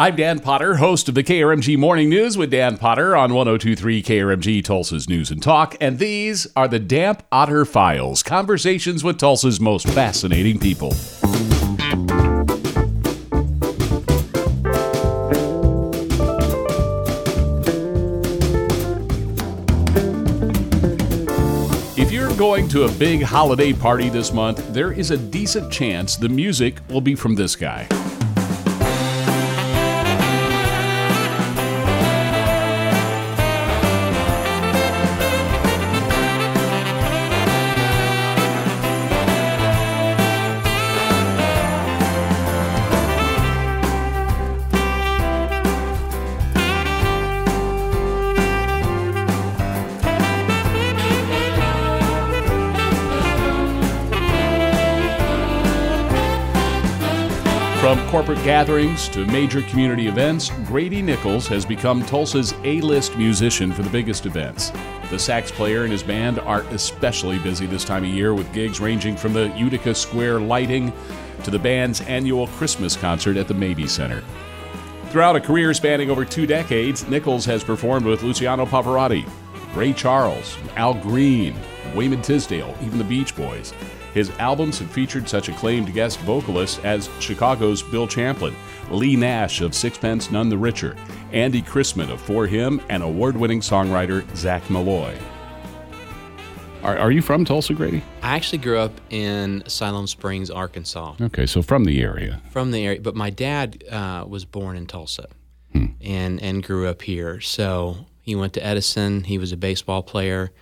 I'm Dan Potter, host of the KRMG Morning News with Dan Potter on 1023 KRMG Tulsa's News and Talk. And these are the Dan Potter Files conversations with Tulsa's most fascinating people. If you're going to a big holiday party this month, there is a decent chance the music will be from this guy. From corporate gatherings to major community events, Grady Nichols has become Tulsa's A list musician for the biggest events. The sax player and his band are especially busy this time of year with gigs ranging from the Utica Square lighting to the band's annual Christmas concert at the Mabee Center. Throughout a career spanning over two decades, Nichols has performed with Luciano Pavarotti, Ray Charles, Al Green, Wayman Tisdale, even the Beach Boys. His albums have featured such acclaimed guest vocalists as Chicago's Bill Champlin, Leigh Nash of Sixpence None the Richer, Andy Chrisman of 4Him, and award winning songwriter Zach Malloy. Are, are you from Tulsa, Grady? I actually grew up in Siloam Springs, Arkansas, Okay, so from the area. from the area. But my dad uh, was born in Tulsa, and and grew up here. So he went to Edison. He was a baseball player,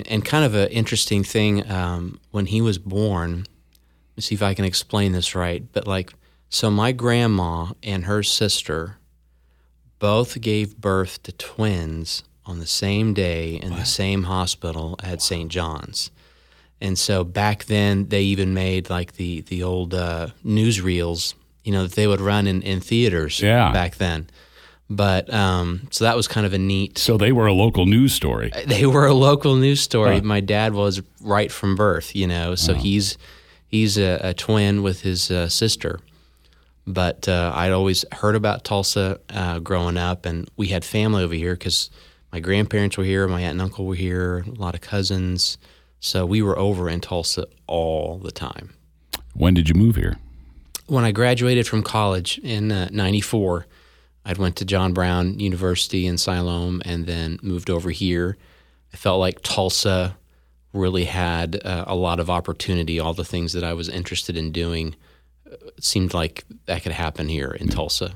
and, and kind of an interesting thing. Um, when he was born, let me see if I can explain this right. But like, so my grandma and her sister both gave birth to twins on the same day in the same hospital at St. John's. And so back then, they even made like the the old uh, newsreels, you know, that they would run in, in theaters Yeah. back then. But um, so that was kind of a neat. So they were a local news story. They were a local news story. Huh. My dad was right from birth, you know, so he's he's a, a twin with his uh, sister. But uh, I'd always heard about Tulsa uh, growing up, and we had family over here because my grandparents were here, my aunt and uncle were here, a lot of cousins. So we were over in Tulsa all the time. When did you move here? When I graduated from college in uh, '94, I went to John Brown University in Siloam, and then moved over here. I felt like Tulsa really had uh, a lot of opportunity. All the things that I was interested in doing uh, seemed like that could happen here in Tulsa.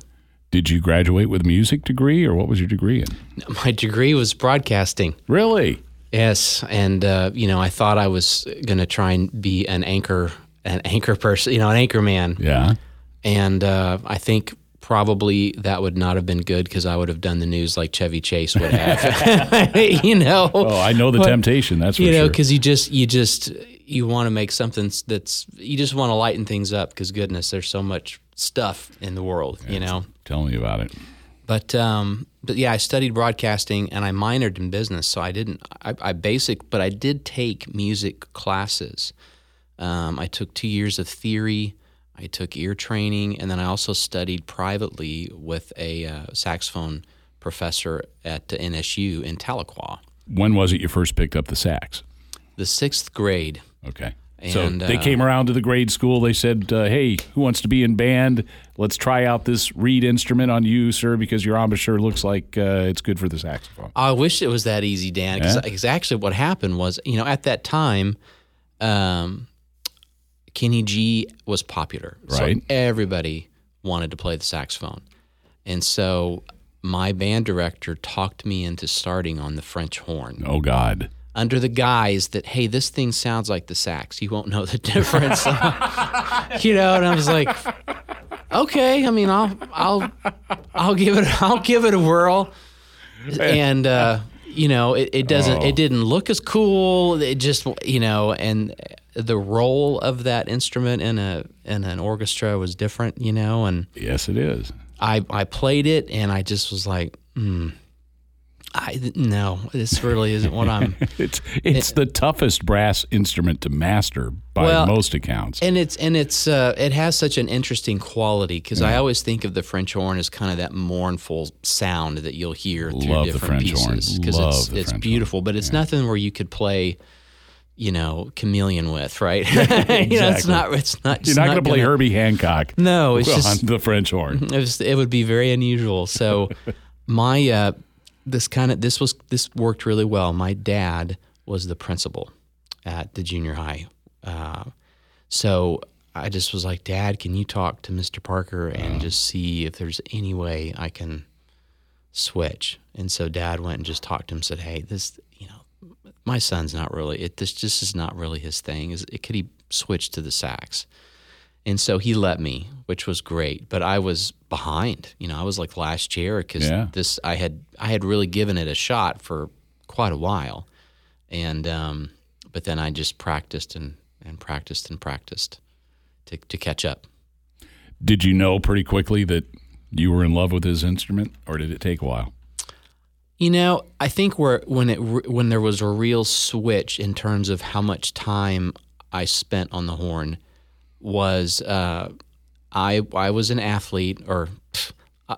Did you graduate with a music degree or what was your degree in? My degree was broadcasting. Really? Yes, and uh, you know, I thought I was going to try and be an anchor, an anchor person, you know, an anchor man, Yeah. and uh, I think probably that would not have been good because I would have done the news like Chevy Chase would have, you know. Oh, I know the But, temptation. That's for you know, sure. because you just you just you want to make something that's you just want to lighten things up because goodness, there's so much stuff in the world, you know. Tell me about it. But um, but yeah, I studied broadcasting and I minored in business, so I didn't. I, I basic, but I did take music classes. Um, I took two years of theory. I took ear training, and then I also studied privately with a uh, saxophone professor at the NSU in Tahlequah. When was it you first picked up the sax? The sixth grade. Okay. And, so they uh, came around to the grade school. They said, uh, "Hey, who wants to be in band? Let's try out this reed instrument on you, sir, because your embouchure looks like uh, it's good for the saxophone." I wish it was that easy, Dan. Because Yeah? actually, what happened was, you know, at that time, um, Kenny G was popular, Right. So everybody wanted to play the saxophone, and so my band director talked me into starting on the French horn Oh God. under the guise that, hey, this thing sounds like the sax. You won't know the difference, you know. And I was like, okay. I mean, I'll, I'll, I'll give it, I'll give it a whirl. And uh, you know, it, it doesn't, Oh. it didn't look as cool. It just, you know, and the role of that instrument in a in an orchestra was different, you know, and Yes, it is. I I played it and I just was like, hmm, I no, this really isn't what I'm. it's it's it, the toughest brass instrument to master by well, most accounts, and it's and it's uh, it has such an interesting quality because yeah. I always think of the French horn as kind of that mournful sound that you'll hear through Love different pieces because it's it's French beautiful, horn. but it's yeah. nothing where you could play you know, chameleon with, right? exactly. you know, it's not. It's not. You're not, going to play Herbie Hancock. No, it's on just the French horn. It, was, it would be very unusual. So, my uh, this kind of this was this worked really well. My dad was the principal at the junior high, uh, so I just was like, Dad, can you talk to Mr. Parker and just see if there's any way I can switch? And so Dad went and just talked to him, said, Hey, this, you know, my son's not really it. This just is not really his thing. Is it, could he switch to the sax? And so he let me, which was great. But I was behind. You know, I was like last year because Yeah. this I had I had really given it a shot for quite a while, and um, but then I just practiced and and practiced and practiced to to catch up. Did you know pretty quickly that you were in love with his instrument, or did it take a while? You know, I think where when it when there was a real switch in terms of how much time I spent on the horn was uh, I I was an athlete or pff, I,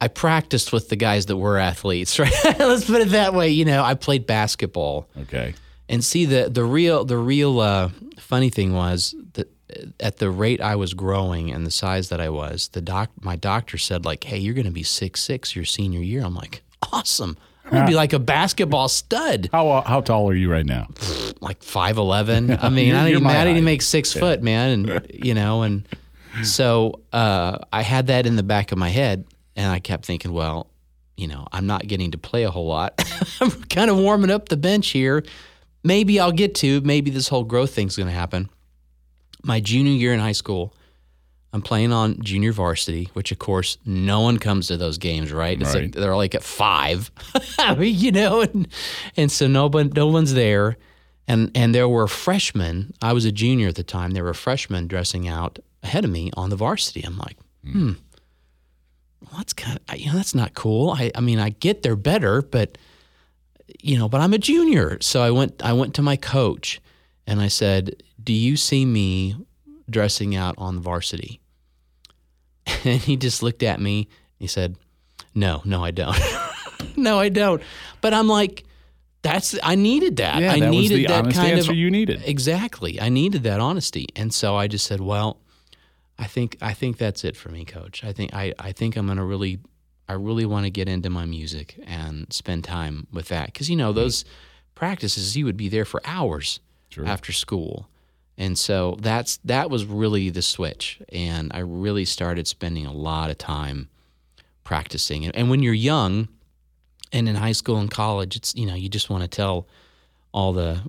I practiced with the guys that were athletes, right? Let's put it that way. You know, I played basketball. Okay. And see the the real the real uh, funny thing was that at the rate I was growing and the size that I was, the doc my doctor said like, "Hey, you're going to be six six your senior year." I'm like, "Awesome! I'm to be like a basketball stud." How uh, how tall are you right now? like five eleven. I mean, You're- I you're didn't, my I didn't make six foot, man, and you know, and so uh, I had that in the back of my head, and I kept thinking, well, you know, I'm not getting to play a whole lot. I'm kind of warming up the bench here. Maybe I'll get to. Maybe this whole growth thing's going to happen. My junior year in high school, I'm playing on junior varsity, which of course no one comes to those games, right? It's Right. like they're like at five, I mean, you know, and, and so no one, no one's there, and and there were freshmen. I was a junior at the time. There were freshmen dressing out ahead of me on the varsity. I'm like, hmm, well, that's kind of you know that's not cool. I I mean I get they're better, but you know, but I'm a junior. So I went I went to my coach and I said, "Do you see me dressing out on the varsity?" And he just looked at me. He said, "No, no, I don't. no, I don't." But I'm like, "That's I needed that. Yeah, I that was needed the that honest kind answer of you needed. Exactly. I needed that honesty. And so I just said, "Well, I think I think that's it for me, coach. I think I, I think I'm going to really I really want to get into my music and spend time with that cuz you know mm-hmm. those practices you would be there for hours Sure. after school. And so that's that was really the switch and I really started spending a lot of time practicing. And, and when you're young and in high school and college, it's you know, you just want to tell all the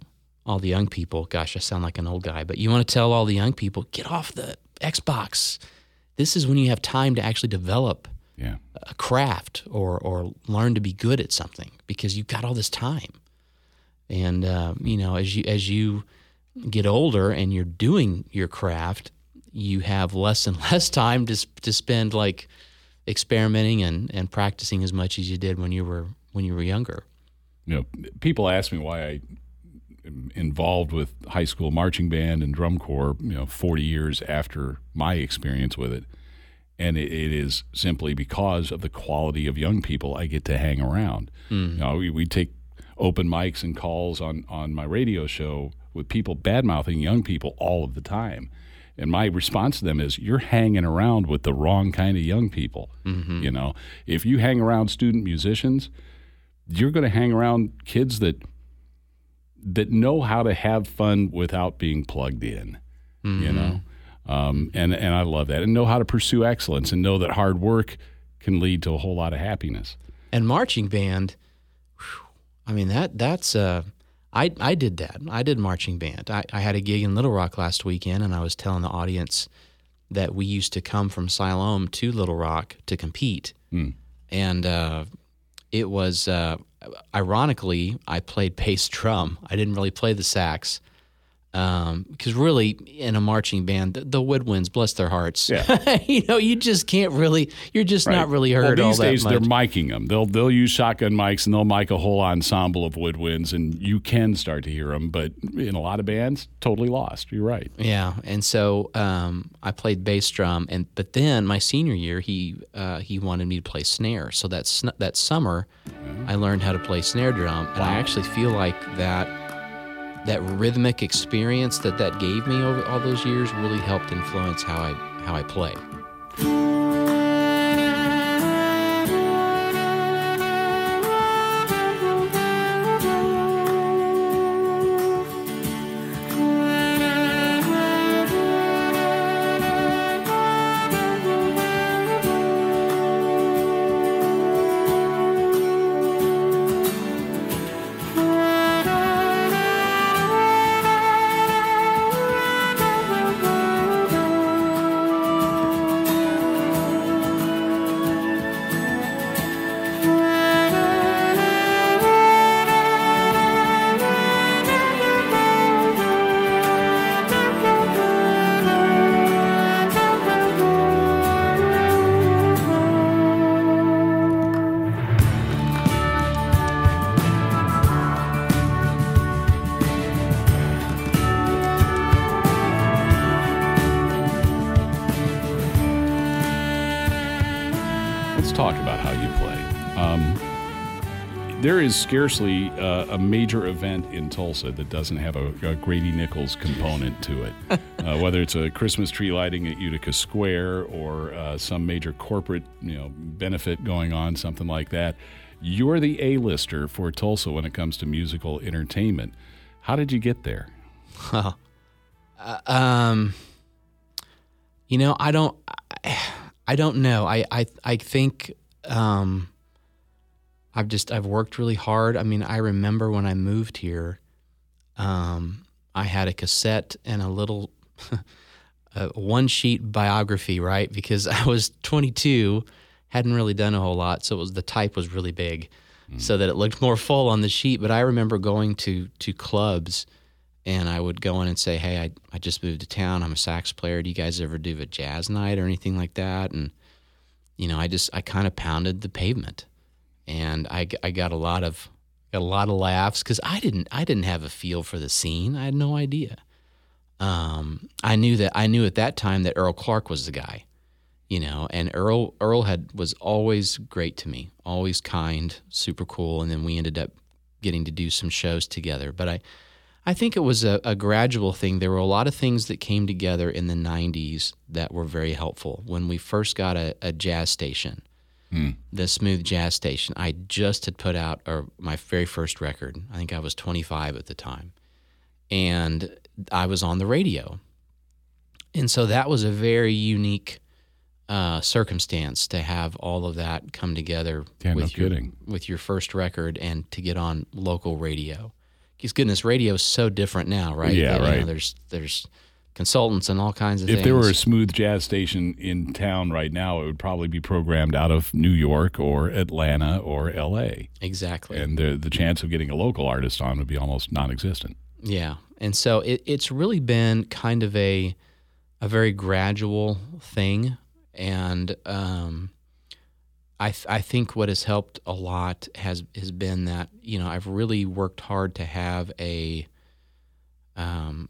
all the young people, gosh, I sound like an old guy, but you want to tell all the young people, get off the Xbox. This is when you have time to actually develop Yeah. a craft or or learn to be good at something because you've got all this time. And uh, you know, as you as you get older and you're doing your craft, you have less and less time to to spend like experimenting and, and practicing as much as you did when you were when you were younger. You know, people ask me why I am involved with high school marching band and drum corps. You know, 40 years after my experience with it, and it, it is simply because of the quality of young people I get to hang around. Hmm. You know, we, we take open mics and calls on on my radio show with people bad mouthing young people all of the time. And my response to them is, "You're hanging around with the wrong kind of young people. You know, if you hang around student musicians, you're going to hang around kids that that know how to have fun without being plugged in. You know, um, and and I love that, and know how to pursue excellence, and know that hard work can lead to a whole lot of happiness. And marching band, whew, I mean that that's uh, I I did that. I did marching band. I, I had a gig in Little Rock last weekend, and I was telling the audience that we used to come from Siloam to Little Rock to compete, and uh, it was uh, ironically I played bass drum. I didn't really play the sax, because really, in a marching band, the, the woodwinds, bless their hearts, Yeah. you know, you just can't really, you're just not really heard well, all these that days they're miking them. They'll they'll use shotgun mics and they'll mic a whole ensemble of woodwinds, and you can start to hear them. But in a lot of bands, totally lost. You're right. Yeah, and so um, I played bass drum, and but then my senior year, he uh, he wanted me to play snare. So that sn- that summer, I learned how to play snare drum, and I actually feel like that that rhythmic experience that that gave me over all those years really helped influence how I how I play. Let's talk about how you play. Um, there is scarcely uh, a major event in Tulsa that doesn't have a, a Grady Nichols component to it. uh, whether it's a Christmas tree lighting at Utica Square or uh, some major corporate, you know, benefit going on, something like that. You're the A-lister for Tulsa when it comes to musical entertainment. How did you get there? Um, you know, I don't, I, I don't know. I, I, I think, um, I've just, I've worked really hard. I mean, I remember when I moved here, um, I had a cassette and a little, a one sheet biography, right? Because I was 22, hadn't really done a whole lot. So it was, the type was really big so that it looked more full on the sheet. But I remember going to, to clubs and I would go in and say, "Hey, I, I just moved to town. I'm a sax player. Do you guys ever do a jazz night or anything like that?" And you know, I just I kind of pounded the pavement, and I, I got a lot of got a lot of laughs because I didn't I didn't have a feel for the scene. I had no idea. Um, I knew that I knew at that time that Earl Clark was the guy, you know, and Earl Earl had was always great to me, always kind, super cool, and then we ended up getting to do some shows together. But I I think it was a, a gradual thing. There were a lot of things that came together in the 90s that were very helpful. When we first got a, a jazz station, the Smooth Jazz Station, I just had put out or my very first record. I think I was 25 at the time. And I was on the radio. And so that was a very unique uh, circumstance to have all of that come together Yeah, no your kidding. with your first record and to get on local radio. Because goodness, radio is so different now, right? Yeah, That, you know, right. there's there's consultants and all kinds of things. If things. there were a smooth jazz station in town right now, it would probably be programmed out of New York or Atlanta or L.A. exactly, and the the chance of getting a local artist on would be almost non-existent. yeah, and so it, it's really been kind of a a very gradual thing, and um, I th- I think what has helped a lot has has been that you know I've really worked hard to have a um,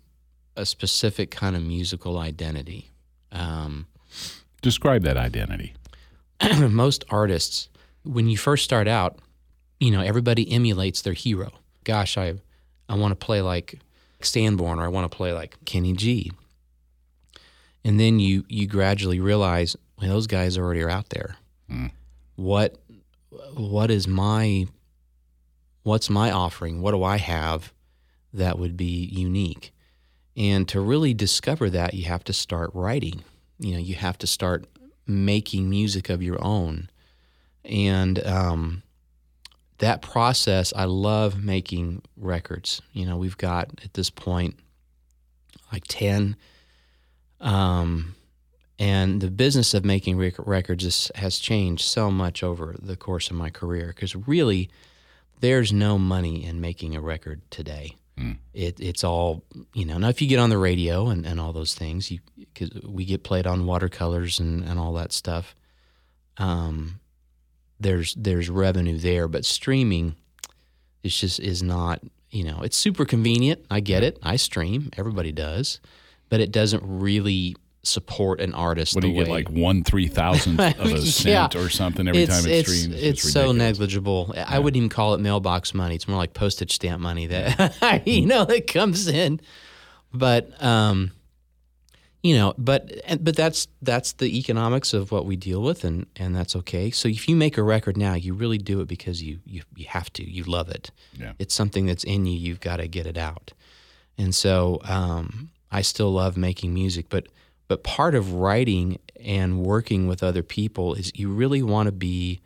a specific kind of musical identity. Um, Describe that identity. most artists, when you first start out, you know, everybody emulates their hero. Gosh, I I want to play like Sanborn or I want to play like Kenny G. And then you you gradually realize, well, those guys already are out there. What what is my what's my offering? What do I have that would be unique? And to really discover that, you have to start writing. You know, you have to start making music of your own. And um, that process, I love making records. You know, we've got at this point like 10. Um, and the business of making rec- records is, has changed so much over the course of my career because really, there's no money in making a record today. It, it's all you know. Now, if you get on the radio and, and all those things, you because we get played on watercolors and, and all that stuff. Um, there's there's revenue there, but streaming is just is not. You know, it's super convenient. I get it. I stream. Everybody does, but it doesn't really support an artist. What do you get like one three thousandth of a Yeah. cent or something every it's, time it it's, streams? It's, so ridiculous. negligible. I wouldn't even call it mailbox money. It's more like postage stamp money that you know that comes in. But um, you know, but and, but that's that's the economics of what we deal with, and and that's okay. So if you make a record now, you really do it because you you you have to. You love it. Yeah. It's something that's in you. You've got to get it out. And so um, I still love making music, but but part of writing and working with other people is you really want to be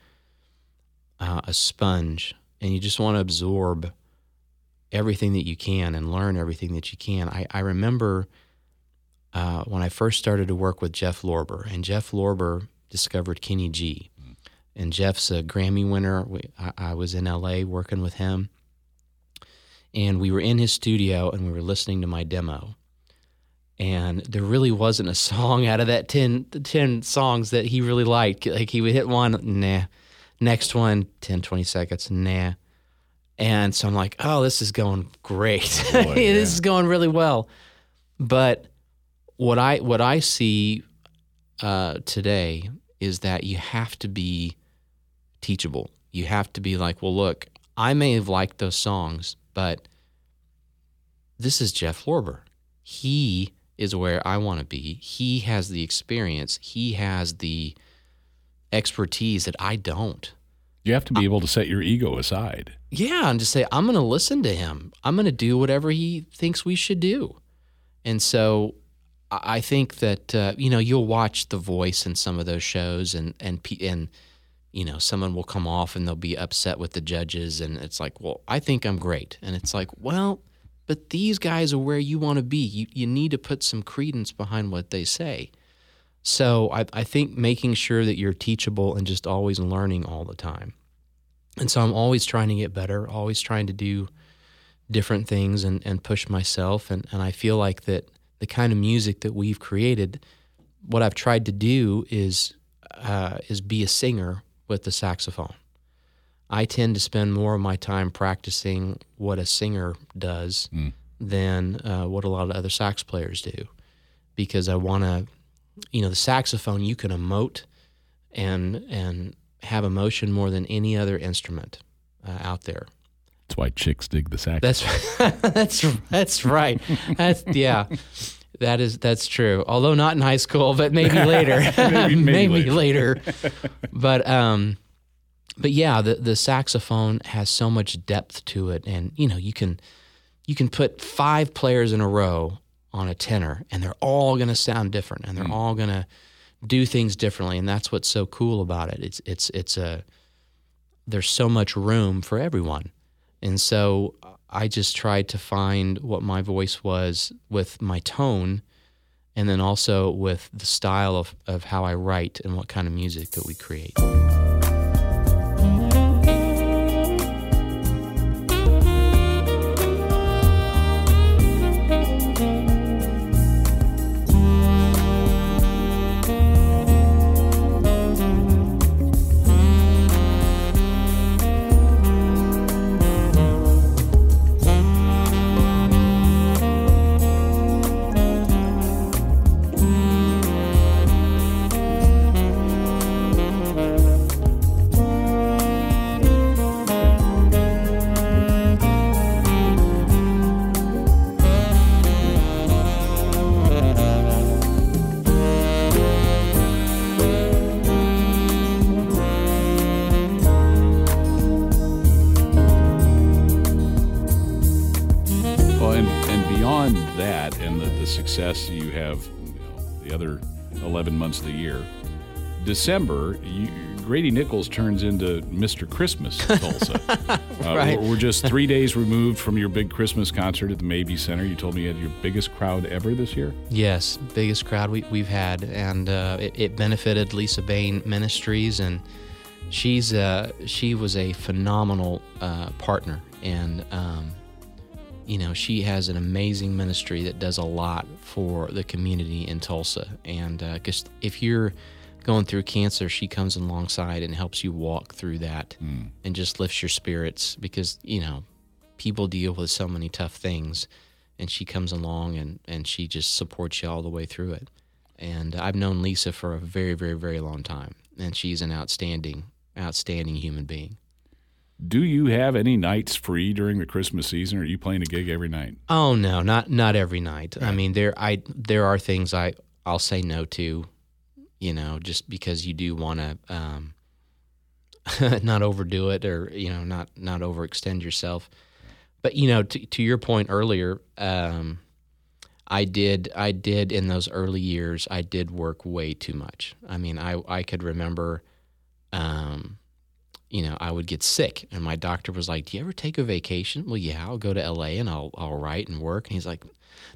uh, a sponge, and you just want to absorb everything that you can and learn everything that you can. I, I remember uh, when I first started to work with Jeff Lorber, and Jeff Lorber discovered Kenny G. And Jeff's a Grammy winner. We, I, I was in LA working with him, and we were in his studio and we were listening to my demo. And there really wasn't a song out of that 10, the 10 songs that he really liked. Like he would hit one, nah. Next one, 10, 20 seconds, nah. And so I'm like, oh, this is going great. Boy, this is going really well. But what I what I see uh, today is that you have to be teachable. You have to be like, well, look, I may have liked those songs, but this is Jeff Lorber. He is where I want to be. He has the experience. He has the expertise that I don't. You have to be able to set your ego aside. Yeah, and just say, I'm going to listen to him. I'm going to do whatever he thinks we should do. And so I I think that, uh, you know, you'll watch The Voice in some of those shows and, and, and, you know, someone will come off and they'll be upset with the judges. And it's like, well, I think I'm great. And it's like, well, but these guys are where you want to be. You, you need to put some credence behind what they say. So I, I think making sure that you're teachable and just always learning all the time. And so I'm always trying to get better, always trying to do different things and, and push myself. And, and I feel like that the kind of music that we've created, what I've tried to do is uh, is be a singer with the saxophone. I tend to spend more of my time practicing what a singer does than uh, what a lot of other sax players do, because I want to, you know, the saxophone you can emote and and have emotion more than any other instrument uh, out there. That's why chicks dig the sax. That's that's that's right. That's yeah. That is that's true. Although not in high school, but maybe later. Maybe- maybe later. but um but yeah, the the saxophone has so much depth to it and you know, you can you can put five players in a row on a tenor and they're all going to sound different and they're hmm. all going to do things differently and that's what's so cool about it. It's it's it's a there's so much room for everyone. And so I just tried to find what my voice was with my tone and then also with the style of, of how I write and what kind of music that we create. Success you have, you know, the other 11 months of the year, December, you, Grady Nichols turns into Mr. Christmas Tulsa. uh, Right. we're, we're just three days removed from your big Christmas concert at the Mabee Center. You told me you had your biggest crowd ever this year. Yes, biggest crowd we, we've had, and uh, it, it benefited Lisa Bain Ministries, and she's uh, she was a phenomenal uh, partner, and um, you know, she has an amazing ministry that does a lot for the community in Tulsa. And because uh, if you're going through cancer, she comes alongside and helps you walk through that mm. and just lifts your spirits because, you know, people deal with so many tough things. And she comes along and, and she just supports you all the way through it. And I've known Lisa for a very, very, very long time. And she's an outstanding, outstanding human being. Do you have any nights free during the Christmas season, or are you playing a gig every night? Oh no, not not every night. Right. I mean, there I there are things I I'll say no to, you know, just because you do want to um, not overdo it or you know not not overextend yourself. But you know, to, to your point earlier, um, I did I did in those early years I did work way too much. I mean, I I could remember. Um, you know, I would get sick, and my doctor was like, "Do you ever take a vacation?" Well, yeah, I'll go to L.A. and I'll I'll write and work. And he's like,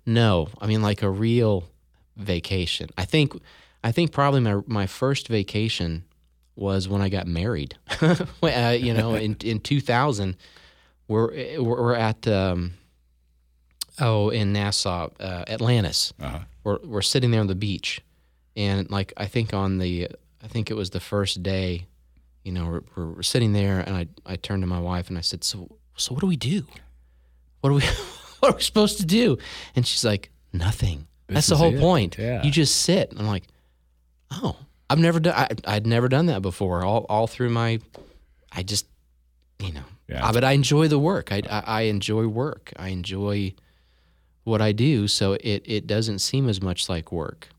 "No, I mean like a real vacation." I think I think probably my my first vacation was when I got married. uh, you know, in in 2000, we're we're at um, oh in Nassau, uh, Atlantis. Uh-huh. We're we're sitting there on the beach, and like I think on the I think it was the first day you know, we're, we're, sitting there, and I I turned to my wife and I said, "So so what do we do? What are we what are we supposed to do?" And she's like, "Nothing. This That's the whole it. point. Yeah. You just sit." I'm like, "Oh, I've never done. I, I'd never done that before. All all through my, I just, you know, yeah. but I enjoy the work. I, I I enjoy work. I enjoy what I do. So it it doesn't seem as much like work,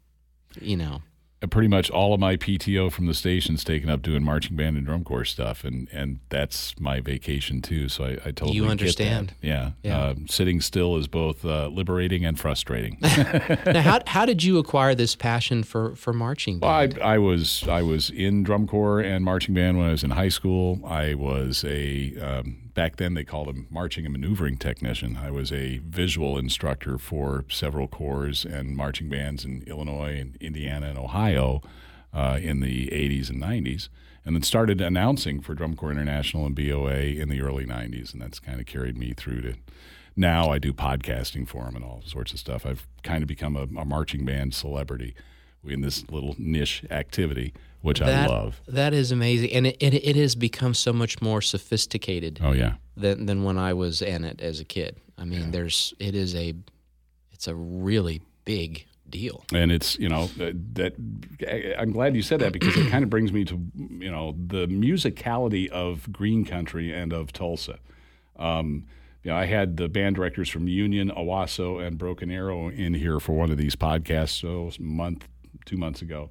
you know." Pretty much all of my PTO from the station's taken up doing marching band and drum corps stuff, and and that's my vacation too. So I, I totally you understand. Yeah, yeah. Uh, sitting still is both uh, liberating and frustrating. now, how how did you acquire this passion for for marching band? Well, I, I was I was in drum corps and marching band when I was in high school. I was a um, back then they called him marching and maneuvering technician. I was a visual instructor for several corps and marching bands in Illinois and Indiana and Ohio uh, in the 80s and 90s, and then started announcing for Drum Corps International and BOA in the early 90s, and that's kind of carried me through to now I do podcasting for them and all sorts of stuff. I've kind of become a, a marching band celebrity in this little niche activity which that, I love. That is amazing, and it, it, it has become so much more sophisticated. Oh yeah, than than when I was in it as a kid. I mean, yeah. there's it is a it's a really big deal. And it's you know that, I'm glad you said that because it kind of brings me to you know the musicality of Green Country and of Tulsa. Um, you know, I had the band directors from Union, Owasso, and Broken Arrow in here for one of these podcasts, so a month, two months ago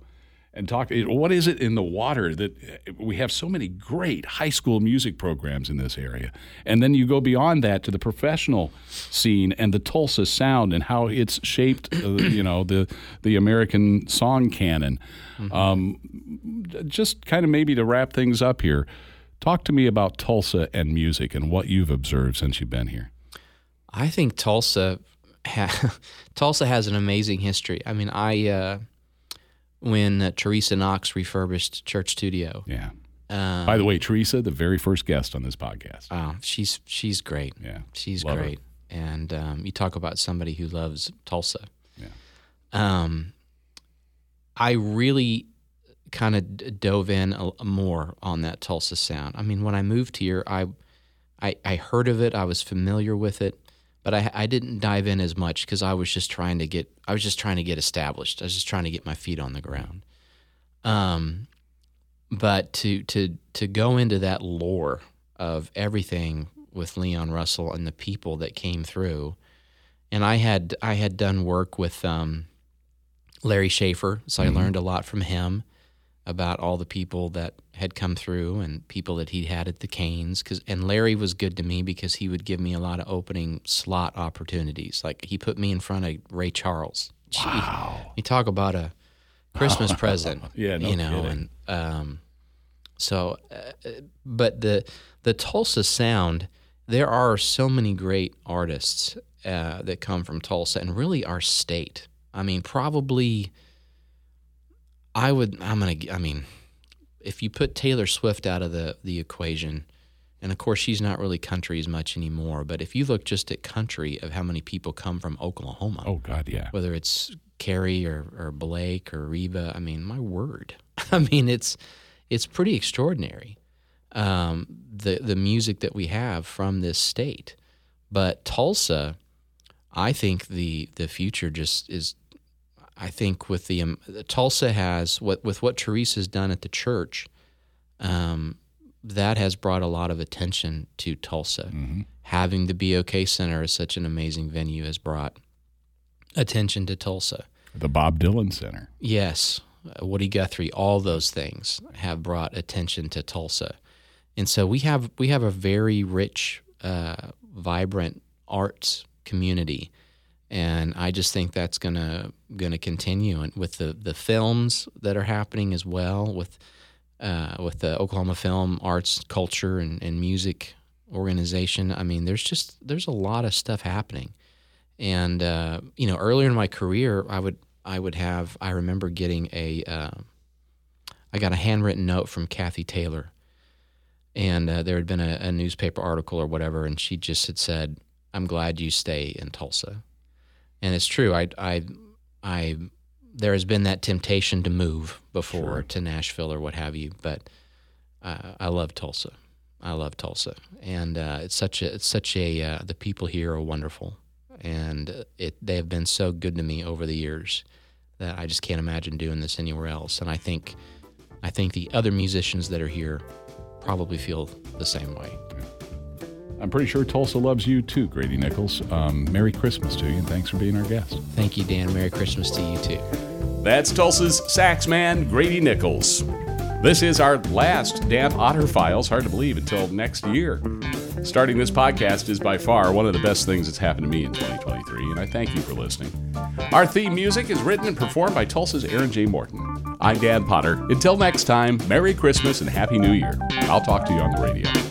and talk. What is it in the water that uh, we have so many great high school music programs in this area, and then you go beyond that to the professional scene and the Tulsa sound and how it's shaped, uh, you know, the the American song canon. Mm-hmm. Um, just kind of maybe to wrap things up here, talk to me about Tulsa and music and what you've observed since you've been here. I think Tulsa. Ha- Tulsa has an amazing history. I mean, I uh, when uh, Teresa Knox refurbished Church Studio. Yeah. Um, By the way, Teresa, the very first guest on this podcast. Oh, she's she's great. Yeah, she's Love great. Her. And um, you talk about somebody who loves Tulsa. Yeah. Um, I really kind of dove in a, more on that Tulsa sound. I mean, when I moved here, I, I I heard of it. I was familiar with it but I, I didn't dive in as much because I was just trying to get I was just trying to get established. I was just trying to get my feet on the ground. Um, but to to to go into that lore of everything with Leon Russell and the people that came through, and I had I had done work with um, Larry Shaeffer, so mm-hmm. I learned a lot from him about all the people that had come through and people that he had at the Cain's. Cause, and Larry was good to me because he would give me a lot of opening slot opportunities. Like he put me in front of Ray Charles. Wow. you talk about a Christmas present. yeah, no you know, kidding. and um, so, uh, but the the Tulsa sound, there are so many great artists uh, that come from Tulsa, and really our state. I mean, probably I would. I'm gonna. I mean, if you put Taylor Swift out of the the equation, And of course, she's not really country as much anymore. But if you look just at country of how many people come from Oklahoma, oh God, yeah, whether it's Carrie or, or Blake or Reba, I mean, my word, I mean, it's it's pretty extraordinary. Um, the the music that we have from this state, but Tulsa, I think the the future just is. I think with the um, Tulsa has what with what Teresa's done at the church. Um, that has brought a lot of attention to Tulsa. Mm-hmm. Having the BOK Center as such an amazing venue has brought attention to Tulsa. The Bob Dylan Center. Yes. Uh, Woody Guthrie, all those things have brought attention to Tulsa. And so we have we have a very rich, uh, vibrant arts community, and I just think that's gonna gonna continue. And with the the films that are happening as well, with uh, with the Oklahoma Film Arts Culture and, and Music Organization. I mean, there's just there's a lot of stuff happening, and uh, you know, earlier in my career, I would I would have I remember getting a uh, I got a handwritten note from Kathy Taylor, and uh, there had been a, a newspaper article or whatever, and she just had said, "I'm glad you stay in Tulsa," and it's true. I I I there has been that temptation to move before sure. to Nashville or what have you, but uh, I love Tulsa. I love Tulsa, and uh, it's such a it's such a uh, the people here are wonderful, and it they have been so good to me over the years that I just can't imagine doing this anywhere else. And I think I think the other musicians that are here probably feel the same way. I'm pretty sure Tulsa loves you too, Grady Nichols. Um, Merry Christmas to you, and thanks for being our guest. Thank you, Dan. Merry Christmas to you too. That's Tulsa's sax man, Grady Nichols. This is our last Dan Potter Files. Hard to believe until next year. Starting this podcast is by far one of the best things that's happened to me in 2023, and I thank you for listening. Our theme music is written and performed by Tulsa's Aaron J. Morton. I'm Dan Potter. Until next time, Merry Christmas and Happy New Year. I'll talk to you on the radio.